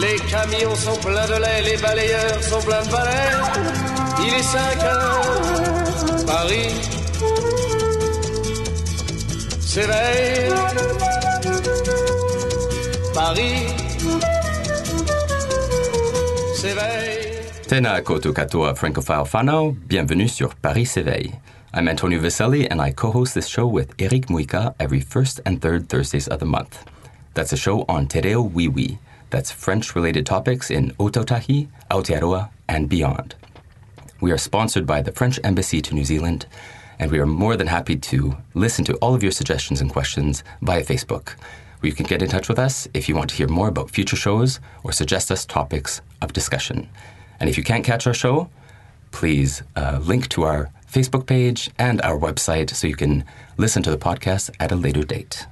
Les camions sont pleins de lait, les balayeurs sont pleins de balais. Il est 5 heures, Paris s'éveille. Paris s'éveille. Tena koto katoa francophile whanau, bienvenue sur Paris s'éveille. I'm Antonio Vaselli and I co-host this show with Eric Muika every first and third Thursdays of the month. That's a show on Te Reo Wiwi. That's French-related topics in Otautahi, Aotearoa, and beyond. We are sponsored by the French Embassy to New Zealand, and we are more than happy to listen to all of your suggestions and questions via Facebook, where you can get in touch with us if you want to hear more about future shows or suggest us topics of discussion. And if you can't catch our show, please uh, link to our Facebook page and our website so you can listen to the podcast at a later date.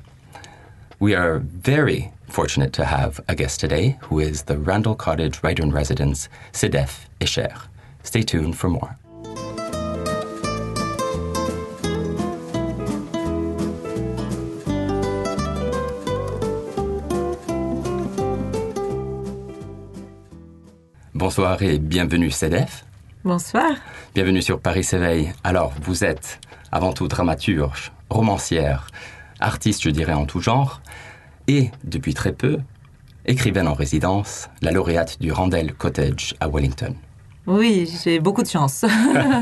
We are very fortunate to have a guest today who is the Randall Cottage writer in residence, Sidef Isher. Stay tuned for more. Bonsoir et bienvenue Sedef. Bonsoir. Bienvenue sur Paris s'éveille. Alors, vous êtes avant tout dramaturge, romancière, artiste, je dirais, en tout genre, et, depuis très peu, écrivaine en résidence, la lauréate du Randall Cottage à Wellington. Oui, j'ai beaucoup de chance.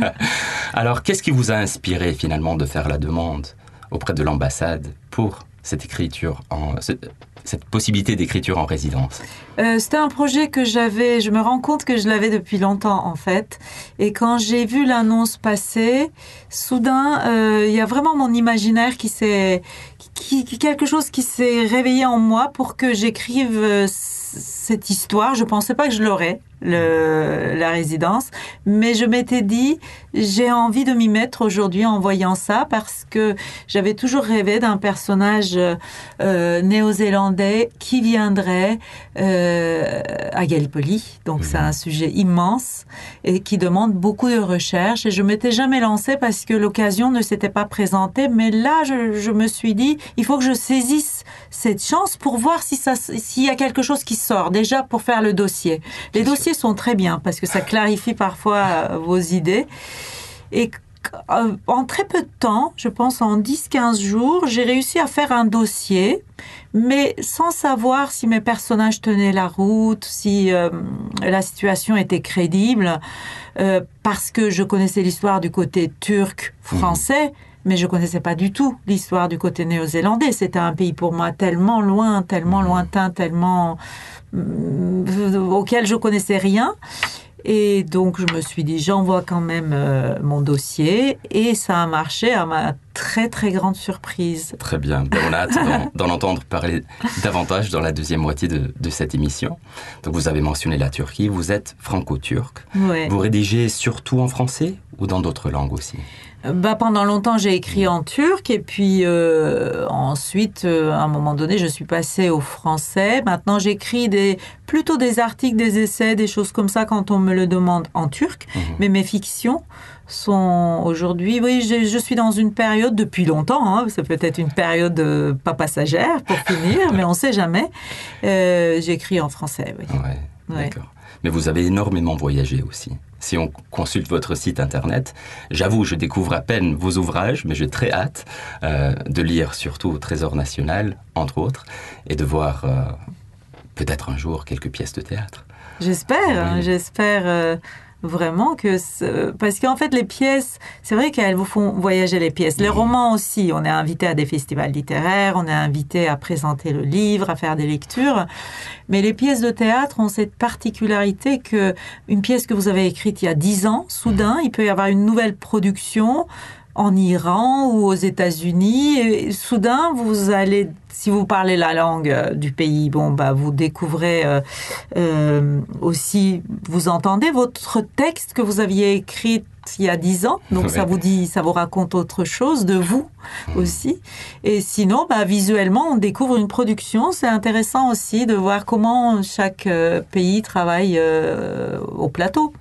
Alors, qu'est-ce qui vous a inspiré finalement de faire la demande auprès de l'ambassade pour cette écriture en cette possibilité d'écriture en résidence euh, C'était un projet que j'avais, je me rends compte que je l'avais depuis longtemps en fait. Et quand j'ai vu l'annonce passer, soudain, euh, il y a vraiment mon imaginaire qui s'est, quelque chose qui s'est réveillé en moi pour que j'écrive euh, cette histoire. Je pensais pas que je l'aurais la résidence. Mais je m'étais dit, j'ai envie de m'y mettre aujourd'hui en voyant ça parce que j'avais toujours rêvé d'un personnage euh, néo-zélandais qui viendrait euh, à Gallipoli. Donc c'est un sujet immense et qui demande beaucoup de recherche. Et je m'étais jamais lancée parce que l'occasion ne s'était pas présentée. Mais là, je, je, me suis dit, il faut que je saisisse cette chance pour voir si ça, s'il y a quelque chose qui sort. Déjà pour faire le dossier. Les dossiers sont très bien parce que ça clarifie parfois euh, vos idées. Et euh, en très peu de temps, je pense en 10-15 jours, j'ai réussi à faire un dossier, mais sans savoir si mes personnages tenaient la route, si euh, la situation était crédible, euh, parce que je connaissais l'histoire du côté turc français. Mmh. Mais je connaissais pas du tout l'histoire du côté néo-zélandais. C'était un pays pour moi tellement loin, tellement lointain, tellement euh, auquel je connaissais rien. Et donc, je me suis dit, j'envoie quand même euh, mon dossier. Et ça a marché à ma très, très grande surprise. Très bien. Ben, on a hâte d'en entendre parler davantage dans la deuxième moitié de, de, cette émission. Donc, vous avez mentionné la Turquie. Vous êtes franco-turc. Ouais. Vous rédigez surtout en français ou dans d'autres langues aussi? Bah, pendant longtemps, j'ai écrit en turc et puis euh, ensuite, euh, à un moment donné, je suis passée au français. Maintenant, j'écris des plutôt des articles, des essais, des choses comme ça quand on me le demande en turc. Mmh. Mais mes fictions sont aujourd'hui, oui, je, je, suis dans une période depuis longtemps. Hein, c'est peut-être une période euh, pas passagère pour finir, mais on sait jamais. Euh, j'écris en français. Oui. Ouais, ouais. D'accord. Mais vous avez énormément voyagé aussi si on consulte votre site internet. J'avoue, je découvre à peine vos ouvrages, mais j'ai très hâte euh, de lire surtout au Trésor national, entre autres, et de voir euh, peut-être un jour quelques pièces de théâtre. J'espère, oui. j'espère. Euh vraiment que parce qu'en fait les pièces c'est vrai qu'elles vous font voyager les pièces. Les romans aussi on est invité à des festivals littéraires on est invité à présenter le livre à faire des lectures. Mais les pièces de théâtre ont cette particularité que une pièce que vous avez écrite il y a dix ans soudain il peut y avoir une nouvelle production en Iran ou aux États-Unis. Et Soudain, vous allez, si vous parlez la langue euh, du pays, bon, bah, vous découvrez euh, euh, aussi, vous entendez votre texte que vous aviez écrit il y a dix ans, donc ça vous dit, ça vous raconte autre chose de vous aussi. Et sinon, bah, visuellement, on découvre une production. C'est intéressant aussi de voir comment chaque euh, pays travaille au plateau.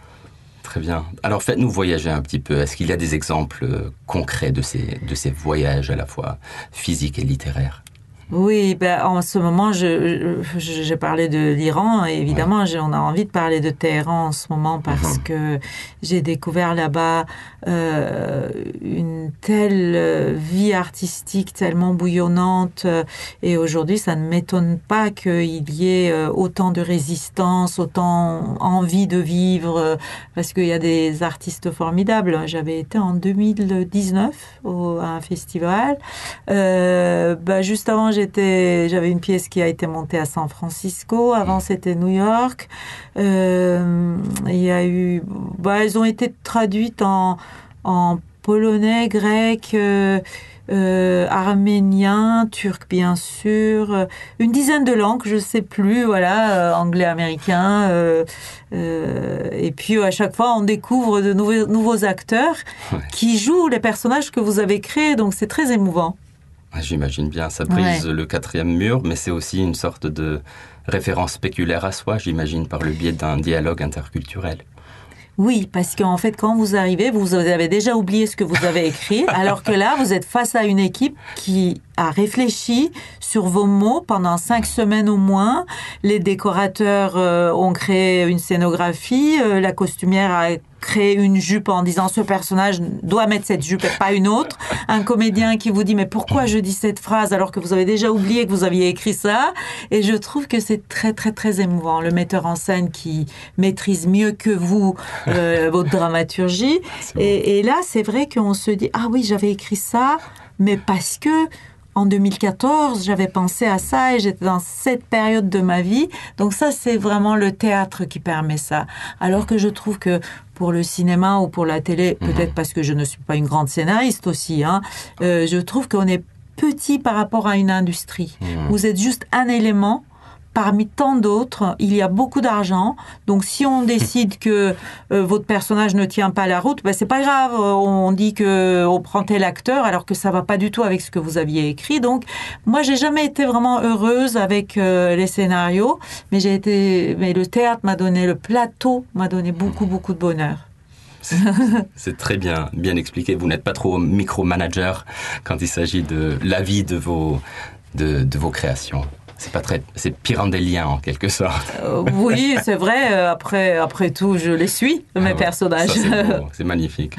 Très bien. Alors faites-nous voyager un petit peu. Est-ce qu'il y a des exemples euh, concrets de ces, de ces voyages à la fois physiques et littéraires? Oui, ben, en ce moment, je, je- j'ai parlé de l'Iran. et Évidemment, j'ai- on a envie de parler de Téhéran en ce moment parce Mhm. que j'ai découvert là-bas euh, une telle euh, vie artistique tellement bouillonnante. euh, Et aujourd'hui, ça ne m'étonne pas qu'il y ait autant de résistance, autant envie de vivre, parce qu'il y a des artistes formidables. J'avais été en 2019 au, à un festival. Euh, bah, juste avant, j'étais, j'avais une pièce qui a été montée à San Francisco. Avant, c'était New York. Euh, il y a eu, bah, elles ont été traduites en, en polonais, grec, euh, euh, arménien, turc, bien sûr, euh, une dizaine de langues, je sais plus, voilà, euh, anglais, américain. et puis à chaque fois, on découvre de nouveaux, nouveaux acteurs Ouais. qui jouent les personnages que vous avez créés, donc c'est très émouvant. Ah, J'imagine bien, ça brise le quatrième mur, mais c'est aussi une sorte de référence spéculaire à soi, j'imagine, par le biais d'un dialogue interculturel. Oui, parce qu'en fait, quand vous arrivez, vous avez déjà oublié ce que vous avez écrit, alors que là, vous êtes face à une équipe qui a réfléchi sur vos mots pendant cinq semaines au moins. Les décorateurs euh, ont créé une scénographie, euh, la costumière a créé une jupe en disant ce personnage doit mettre cette jupe et pas une autre. Un comédien qui vous dit mais pourquoi je dis cette phrase alors que vous avez déjà oublié que vous aviez écrit ça? Et je trouve que c'est très très très émouvant. Le metteur en scène qui maîtrise mieux que vous euh, votre dramaturgie. Et, et là, c'est vrai qu'on se dit ah oui, j'avais écrit ça, mais parce que en 2014, j'avais pensé à ça et j'étais dans cette période de ma vie. Donc ça, c'est vraiment le théâtre qui permet ça. Alors que je trouve que pour le cinéma ou pour la télé, peut-être parce que je ne suis pas une grande scénariste aussi, hein, euh, je trouve qu'on est petit par rapport à une industrie. Mhm. Vous êtes juste un élément parmi tant d'autres. Il y a beaucoup d'argent. Donc si on décide que euh, votre personnage ne tient pas la route, ben, c'est pas grave. Euh, On dit que on prend tel acteur alors que ça va pas du tout avec ce que vous aviez écrit. Donc moi j'ai jamais été vraiment heureuse avec euh, les scénarios, mais j'ai été mais le théâtre m'a donné le plateau m'a donné beaucoup beaucoup de bonheur. C'est très bien, bien expliqué. Vous n'êtes pas trop micromanager quand il s'agit de l'avis de vos, de, de vos créations. C'est pas très, c'est pirandélien en quelque sorte. Euh, oui, c'est vrai. euh, Après après tout, je les suis Ah mes ouais, personnages. c'est magnifique.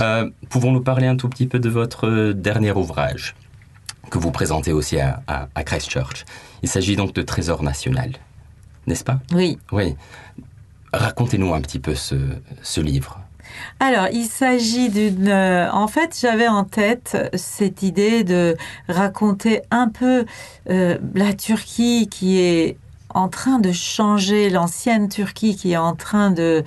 Euh, Pouvons-nous parler un tout petit peu de votre dernier ouvrage que vous présentez aussi à, à- à Christchurch? Il s'agit donc de Trésor national, n'est-ce pas? Oui. Oui. Racontez-nous un petit peu ce, ce livre. Alors, il s'agit d'une... euh, en fait, j'avais en tête cette idée de raconter un peu euh, la Turquie qui est en train de changer, l'ancienne Turquie qui est en train de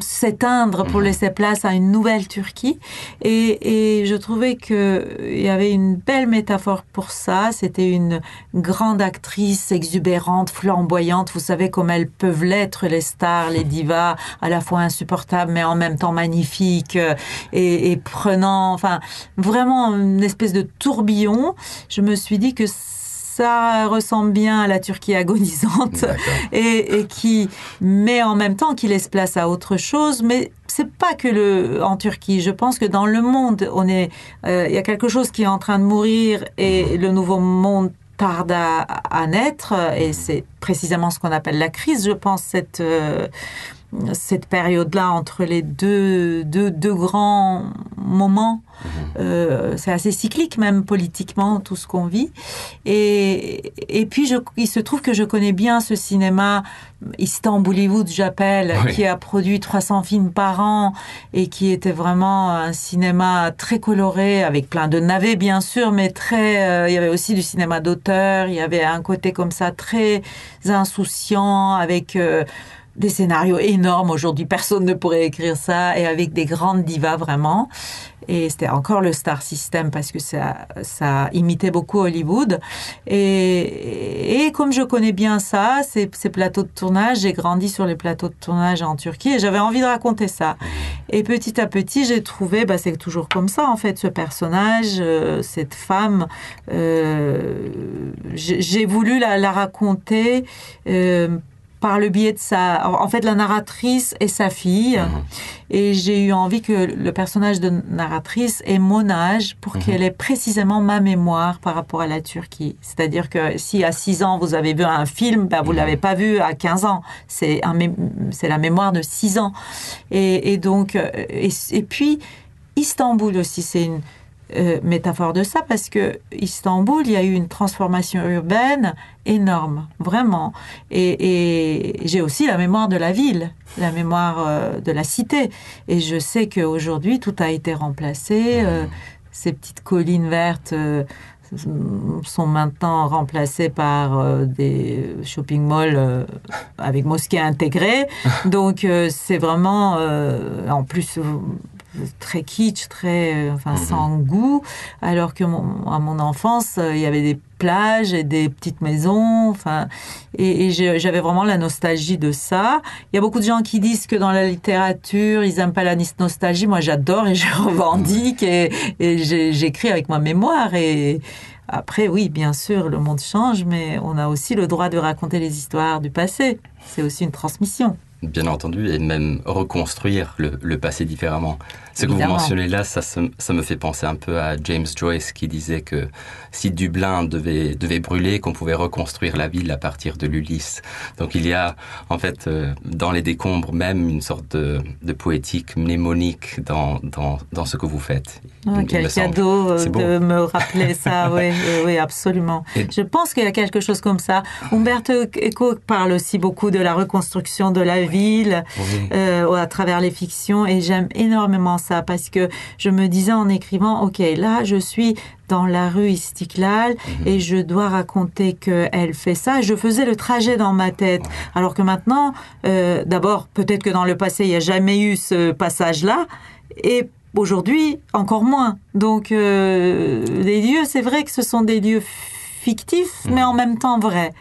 s'éteindre pour Mhm. laisser place à une nouvelle Turquie. Et, et je trouvais qu'il y avait une belle métaphore pour ça. C'était une grande actrice exubérante, flamboyante. Vous savez comme elles peuvent l'être, les stars, les divas, à la fois insupportables, mais en même temps magnifiques euh, et, et prenant, enfin, vraiment une espèce de tourbillon. Je me suis dit que ça ressemble bien à la Turquie agonisante et, et qui, mais en même temps, qui laisse place à autre chose. Mais c'est pas que le en Turquie. Je pense que dans le monde, on est, euh, il y a quelque chose qui est en train de mourir et le nouveau monde tarde à, à naître. Et c'est précisément ce qu'on appelle la crise. Je pense cette euh, cette période-là entre les deux, deux, deux grands moments. Euh, c'est assez cyclique même politiquement tout ce qu'on vit. Et, et puis je, il se trouve que je connais bien ce cinéma Istanbul Hollywood, j'appelle, Oui. qui a produit 300 films par an et qui était vraiment un cinéma très coloré avec plein de navets bien sûr, mais très. euh, il y avait aussi du cinéma d'auteur. Il y avait un côté comme ça très insouciant avec. euh, des scénarios énormes. Aujourd'hui, personne ne pourrait écrire ça et avec des grandes divas vraiment. Et c'était encore le star system parce que ça, imitait beaucoup Hollywood. Et, comme je connais bien ça, ces, plateaux de tournage, j'ai grandi sur les plateaux de tournage en Turquie et j'avais envie de raconter ça. Et petit à petit, j'ai trouvé, bah, c'est toujours comme ça en fait, ce personnage, euh, cette femme. Euh, j'ai voulu la, la raconter. Euh, par le biais de sa... En fait, la narratrice est sa fille. Mhm. Et j'ai eu envie que le personnage de narratrice ait mon âge pour Mhm. qu'elle ait précisément ma mémoire par rapport à la Turquie. C'est-à-dire que si à 6 ans, vous avez vu un film, ben, vous Mhm. l'avez pas vu à 15 ans. C'est c'est la mémoire de 6 ans. Et, et donc... euh, Et, et puis, Istanbul aussi, c'est une... euh, métaphore de ça parce que Istanbul, il y a eu une transformation urbaine énorme, vraiment. Et, et j'ai aussi la mémoire de la ville, la mémoire euh, de la cité. Et je sais qu'aujourd'hui, tout a été remplacé. euh, ces petites collines vertes sont maintenant remplacées par euh, des shopping malls euh, avec mosquées intégrées. Donc euh, c'est vraiment, en plus, très kitsch, très, euh, Mhm. sans goût. Alors que mon- à mon enfance, euh, il y avait des plages et des petites maisons. Enfin, et, j'avais vraiment la nostalgie de ça. Il y a beaucoup de gens qui disent que dans la littérature, ils aiment pas la nostalgie. Moi, j'adore et je revendique et, et j'écris avec ma mémoire. Et après, oui, bien sûr, le monde change, mais on a aussi le droit de raconter les histoires du passé. C'est aussi une transmission. Bien entendu, et même reconstruire le, le passé différemment. Ce que vous mentionnez là, ça, me fait penser un peu à James Joyce qui disait que si Dublin devait, devait brûler, qu'on pouvait reconstruire la ville à partir de l'Ulysse. Donc il y a en fait euh, dans les décombres même une sorte de, de poétique mnémonique dans, dans, dans ce que vous faites. Ah, quel cadeau euh, de me rappeler ça, oui, oui, absolument. Et- Je pense qu'il y a quelque chose comme ça. Umberto Eco parle aussi beaucoup de la reconstruction de la ville Oui. euh, à travers les fictions et j'aime énormément ça parce que je me disais en écrivant, ok, là je suis dans la rue Istiklal Mhm. et je dois raconter qu'elle fait ça. Je faisais le trajet dans ma tête. Alors que maintenant, euh, d'abord, peut-être que dans le passé, il n'y a jamais eu ce passage-là. Et aujourd'hui, encore moins. Donc, euh, les lieux, c'est vrai que ce sont des lieux fictifs, mais en même temps vrais.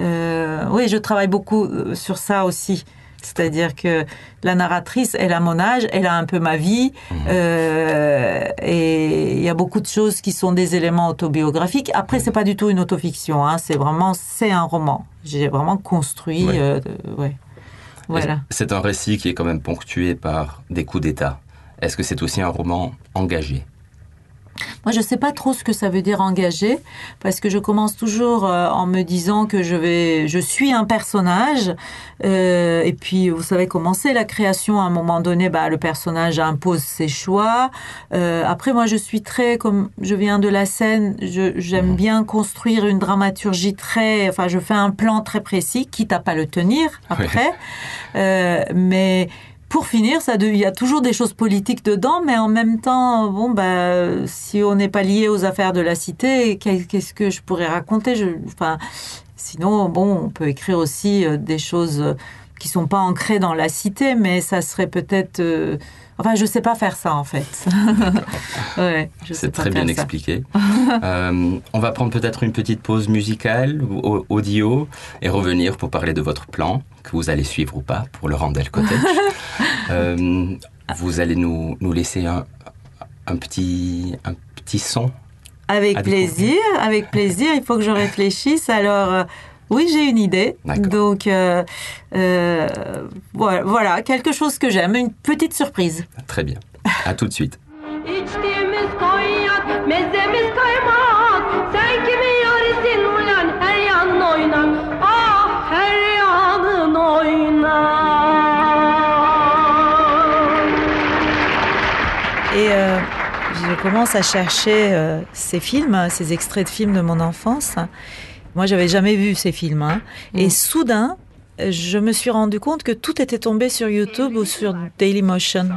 Euh, oui, je travaille beaucoup euh, sur ça aussi. C'est-à-dire que la narratrice, elle a mon âge, elle a un peu ma vie, euh, et il y a beaucoup de choses qui sont des éléments autobiographiques. Après, c'est pas du tout une autofiction, hein, c'est vraiment, c'est un roman. J'ai vraiment construit, euh, ouais. Voilà. C'est un récit qui est quand même ponctué par des coups d'État. Est-ce que c'est aussi un roman engagé? Moi, je sais pas trop ce que ça veut dire engagé, parce que je commence toujours euh, en me disant que je vais, je suis un personnage, euh, et puis vous savez comment c'est la création. À un moment donné, bah, le personnage impose ses choix. Euh, après, moi, je suis très, comme je viens de la scène, j'aime bien construire une dramaturgie très, enfin, je fais un plan très précis, quitte à pas le tenir après, mais pour finir, ça il y a toujours des choses politiques dedans, mais en même temps, bon, bah, si on n'est pas lié aux affaires de la cité, qu'est- qu'est-ce que je pourrais raconter? Je, enfin, Sinon, bon, on peut écrire aussi euh, des choses euh, qui sont pas ancrées dans la cité, mais ça serait peut-être. euh, Enfin, je sais pas faire ça en fait. ouais, C'est très bien ça. expliqué. Euh, on va prendre peut-être une petite pause musicale ou au- audio et revenir pour parler de votre plan que vous allez suivre ou pas pour le Randall Cottage. Euh, vous allez nous, nous laisser un, un petit, un petit son. Avec plaisir, avec plaisir. Il faut que je réfléchisse. Alors, euh, oui, j'ai une idée. Donc, euh, euh, voilà, voilà, quelque chose que j'aime, une petite surprise. Très bien. À tout de suite. Et euh, je commence à chercher ces films, ces extraits de films de mon enfance. Moi, j'avais jamais vu ces films. hein. Et soudain, je me suis rendu compte que tout était tombé sur YouTube ou sur Dailymotion,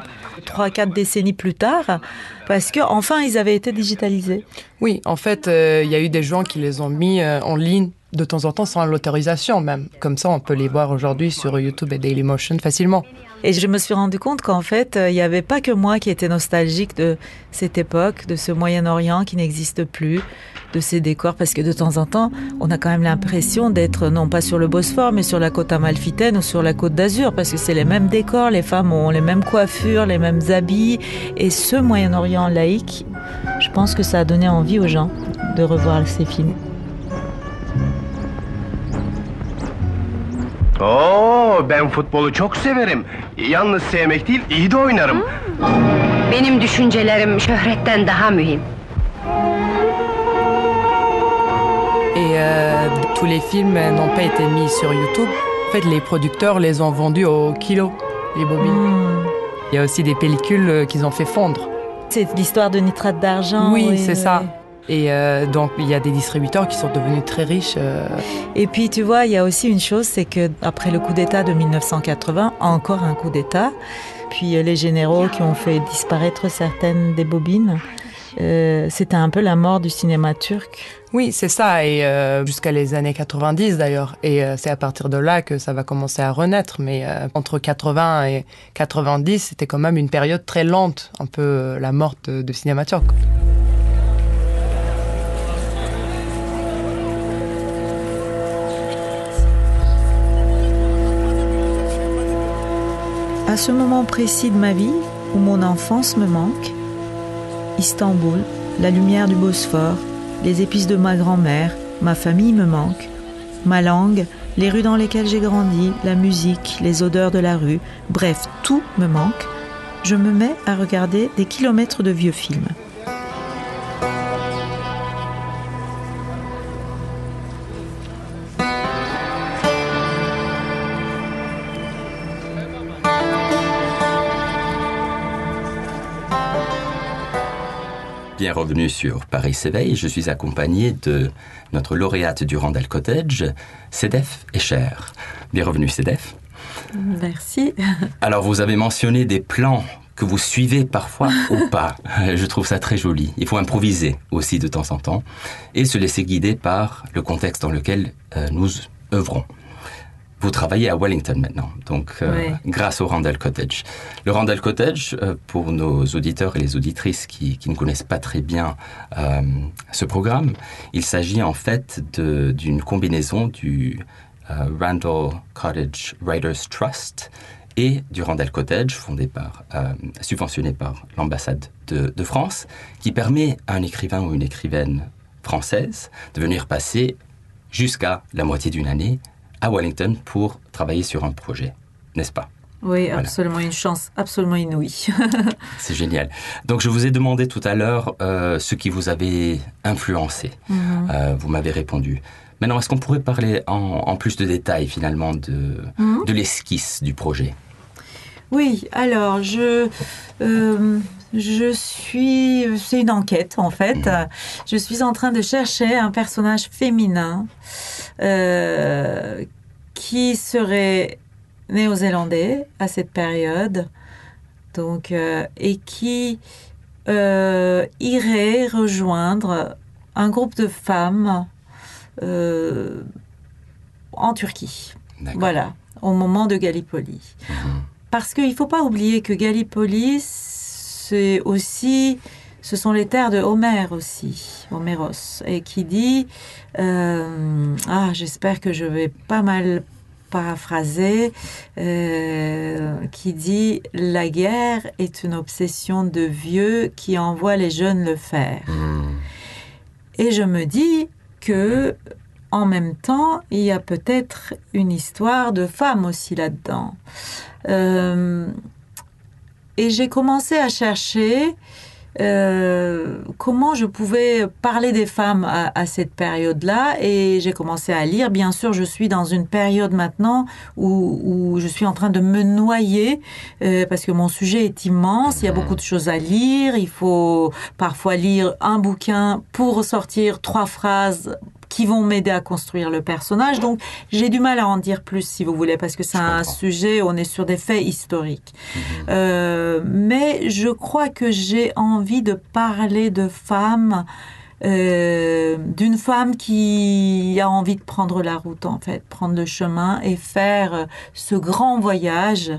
trois, quatre décennies plus tard, parce que enfin, ils avaient été digitalisés. Oui, en fait, euh, il y a eu des gens qui les ont mis euh, en ligne de temps en temps sans l'autorisation même. Comme ça, on peut les voir aujourd'hui sur YouTube et Dailymotion facilement. Et je me suis rendu compte qu'en fait, euh, il n'y avait pas que moi qui étais nostalgique de cette époque, de ce Moyen-Orient qui n'existe plus, de ces décors, parce que de temps en temps, on a quand même l'impression d'être non pas sur le Bosphore, mais sur la côte amalfitaine ou sur la côte d'Azur, parce que c'est les mêmes décors, les femmes ont les mêmes coiffures, les mêmes habits. Et ce Moyen-Orient laïque, je pense que ça a donné envie aux gens de revoir ces films. Oo, ben futbolu çok severim. Yalnız sevmek değil, iyi de oynarım. Benim düşüncelerim şöhretten daha mühim. Et euh, tous les films n'ont pas été mis sur YouTube. En fait, les producteurs les ont vendus au kilo, les bobines. Il y a aussi des pellicules euh, qu'ils ont fait fondre. C'est l'histoire de nitrate d'argent. oui, et- c'est ça. Et euh, donc, il y a des distributeurs qui sont devenus très riches. euh, Et puis, tu vois, il y a aussi une chose, c'est que après le coup d'État de 1980, encore un coup d'État, puis euh, les généraux qui ont fait disparaître certaines des bobines, euh, c'était un peu la mort du cinéma turc. Oui, c'est ça, et euh, jusqu'à les années 90 d'ailleurs. Et euh, c'est à partir de là que ça va commencer à renaître. Mais entre 80 et 90, c'était quand même une période très lente, un peu la mort de cinéma turc. À ce moment précis de ma vie, où mon enfance me manque, Istanbul, la lumière du Bosphore, les épices de ma grand-mère, ma famille me manquent, ma langue, les rues dans lesquelles j'ai grandi, la musique, les odeurs de la rue, bref, tout me manque, je me mets à regarder des kilomètres de vieux films. Bienvenue sur Paris s'éveille. Je suis accompagné de notre lauréate du Randall Cottage, Sedef Escher. Bienvenue Sedef. Merci. Alors vous avez mentionné des plans que vous suivez parfois ou pas. Je trouve ça très joli. Il faut improviser aussi de temps en temps et se laisser guider par le contexte dans lequel euh, nous œuvrons. Vous travaillez à Wellington maintenant, donc euh, Oui. grâce au Randall Cottage. Le Randall Cottage, euh, pour nos auditeurs et les auditrices qui, qui ne connaissent pas très bien euh, ce programme, il s'agit en fait d'une combinaison du Randall Cottage Writers Trust et du Randall Cottage, fondé par, subventionné par l'ambassade de, de France, qui permet à un écrivain ou une écrivaine française de venir passer jusqu'à la moitié d'une année à Wellington pour travailler sur un projet, n'est-ce pas? Oui, Voilà. absolument une chance absolument inouïe. C'est génial. Donc je vous ai demandé tout à l'heure euh, ce qui vous avait influencé. Mhm. Euh, vous m'avez répondu. Maintenant, est-ce qu'on pourrait parler en, en plus de détails finalement de, Mhm. de l'esquisse du projet? Oui, alors je euh, je suis c'est une enquête en fait. Je suis en train de chercher un personnage féminin euh, qui serait néo-zélandais à cette période, donc euh, et qui euh, irait rejoindre un groupe de femmes en Turquie. Voilà, au moment de Gallipoli. Mhm. Parce qu'il ne faut pas oublier que Gallipoli, c'est aussi, ce sont les terres de Homère aussi, Homéros, et qui dit, euh, ah, j'espère que je vais pas mal paraphraser, euh, qui dit la guerre est une obsession de vieux qui envoie les jeunes le faire. Mhm. Et je me dis que, en même temps, il y a peut-être une histoire de femme aussi là-dedans. Euh, et j'ai commencé à chercher euh, comment je pouvais parler des femmes à, à cette période-là? Et j'ai commencé à lire. Bien sûr, je suis dans une période maintenant où, où je suis en train de me noyer euh, parce que mon sujet est immense. Il y a beaucoup de choses à lire. Il faut parfois lire un bouquin pour ressortir trois phrases qui vont m'aider à construire le personnage. Donc, j'ai du mal à en dire plus, si vous voulez, parce que c'est un sujet, on est sur des faits historiques. Euh, mais je crois que j'ai envie de parler de femmes euh, d'une femme qui a envie de prendre la route, en fait, prendre le chemin et faire euh, ce grand voyage.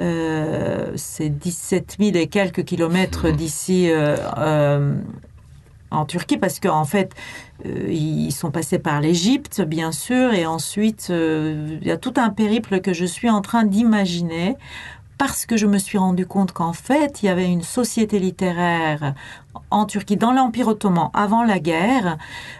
Euh, c'est 17 000 et quelques kilomètres d'ici euh, euh, en Turquie, parce qu'en fait, euh, ils sont passés par l'Égypte, bien sûr, et ensuite, euh, il y a tout un périple que je suis en train d'imaginer parce que je me suis rendu compte qu'en fait, il y avait une société littéraire en Turquie, dans l'Empire ottoman, avant la guerre,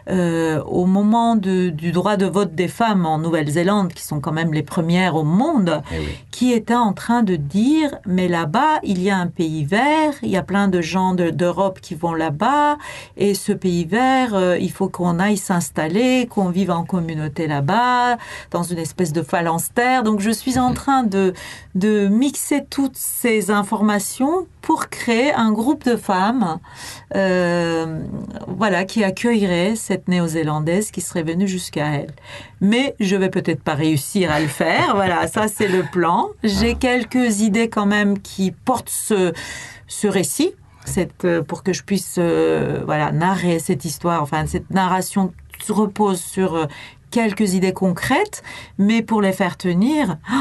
euh, au moment de- du droit de vote des femmes en Nouvelle-Zélande, qui sont quand même les premières au monde, Eh oui. qui était en train de dire, mais là-bas, il y a un pays vert, il y a plein de gens de- d'Europe qui vont là-bas, et ce pays vert, euh, il faut qu'on aille s'installer, qu'on vive en communauté là-bas, dans une espèce de phalanstère. Donc je suis en train de, de mixer toutes ces informations pour créer un groupe de femmes euh, voilà, qui accueillerait cette néo-zélandaise qui serait venue jusqu'à elle. Mais je vais peut-être pas réussir à le faire. Voilà, ça c'est le plan. J'ai quelques idées quand même qui portent ce, ce récit. Cette, euh, pour que je puisse euh, voilà narrer cette histoire, enfin cette narration repose sur quelques idées concrètes, mais pour les faire tenir, oh,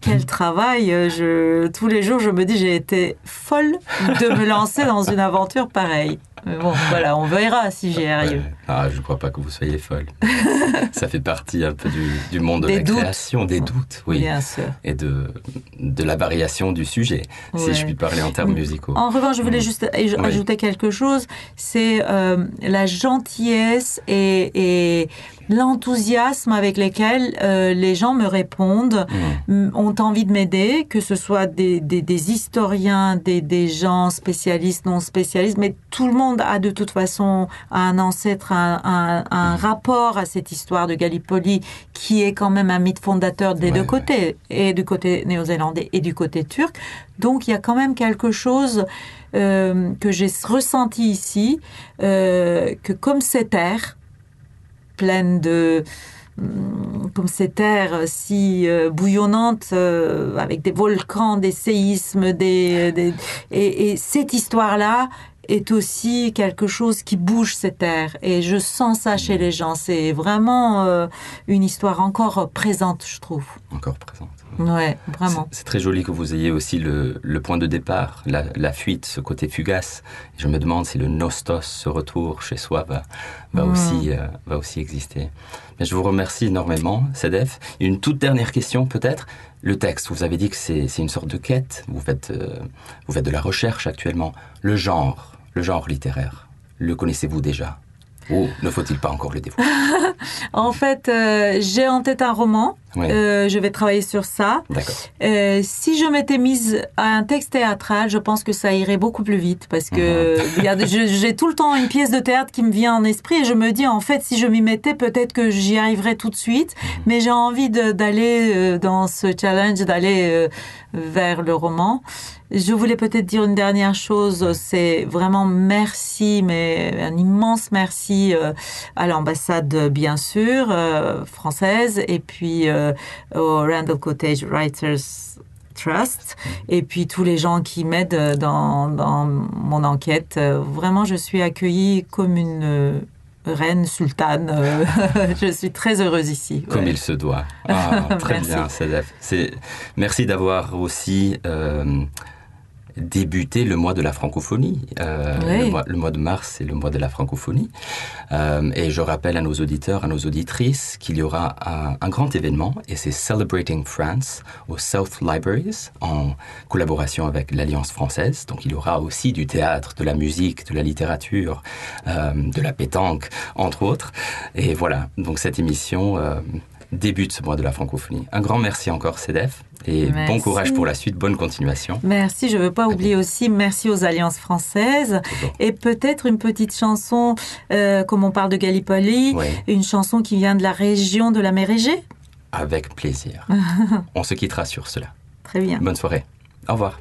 quel travail euh, je, Tous les jours, je me dis, j'ai été folle de me lancer dans une aventure pareille. Mais bon, voilà, on verra si j'y arrive. Ouais. Ah, je ne crois pas que vous soyez folle. Ça fait partie un peu du, du monde de Des la doutes. création, des doutes, oui. Bien sûr. Et de, de la variation du sujet, si je puis parler en termes musicaux. En revanche, je voulais Mm. juste Oui. ajouter quelque chose. C'est euh, la gentillesse et, et l'enthousiasme avec lesquels euh, les gens me répondent, Mm. ont envie de m'aider, que ce soit des, des, des historiens, des, des gens spécialistes, non spécialistes, mais tout le monde a de toute façon un ancêtre, un, un, un rapport à cette histoire de Gallipoli qui est quand même un mythe fondateur des Ouais, deux ouais. côtés, et du côté néo-zélandais et du côté turc. Donc il y a quand même quelque chose euh, que j'ai ressenti ici, euh, que comme cette terre pleine de hum, comme cette terre si euh, bouillonnante euh, avec des volcans, des séismes, des, des- et, et cette histoire-là est aussi quelque chose qui bouge cette terre et je sens ça chez les gens. C'est vraiment euh, une histoire encore présente, je trouve. Encore présente. Ouais, vraiment. C'est très joli que vous ayez aussi le, le point de départ, la, la fuite, ce côté fugace. Je me demande si le nostos, ce retour chez soi, va, va, Mm. aussi, euh, va aussi exister. Mais je vous remercie énormément, Sedef. Une toute dernière question peut-être. Le texte, vous avez dit que c'est une sorte de quête. Vous faites, euh, vous faites de la recherche actuellement. Le genre, le genre littéraire, le connaissez-vous déjà? Ou ne faut-il pas encore le dévoiler? En fait, euh, j'ai en tête un roman. Euh, je vais travailler sur ça. Euh, si je m'étais mise à un texte théâtral, je pense que ça irait beaucoup plus vite parce que je- j'ai tout le temps une pièce de théâtre qui me vient en esprit et je me dis en fait si je m'y mettais peut-être que j'y arriverais tout de suite, mais j'ai envie d'aller euh, dans ce challenge, d'aller vers le roman. Je voulais peut-être dire une dernière chose, c'est vraiment merci, mais un immense merci à l'ambassade bien sûr française. Et puis au Randall Cottage Writers Trust et puis tous les gens qui m'aident dans, dans mon enquête. Euh, Vraiment, je suis accueillie comme une euh, reine sultane. Euh, je suis très heureuse ici. Comme il se doit. Ah, très Merci. bien. C'est merci d'avoir aussi euh, débuté le mois de la francophonie. Euh, Oui. le, mois, le mois de mars, c'est le mois de la francophonie. Euh, et je rappelle à nos auditeurs, à nos auditrices, qu'il y aura un, un grand événement, et c'est Celebrating France au South Libraries, en collaboration avec l'Alliance française. Donc il y aura aussi du théâtre, de la musique, de la littérature, euh, de la pétanque, entre autres. Et voilà, donc cette émission euh, débute ce mois de la francophonie. Un grand merci encore, CEDEF, et bon courage pour la suite, bonne continuation. Merci, je ne veux pas oublier aussi merci aux alliances françaises et peut-être une petite chanson, euh, comme on parle de Gallipoli, Oui. une chanson qui vient de la région de la mer Égée. Avec plaisir. On se quittera sur cela. Très bien. Bonne soirée. Au revoir.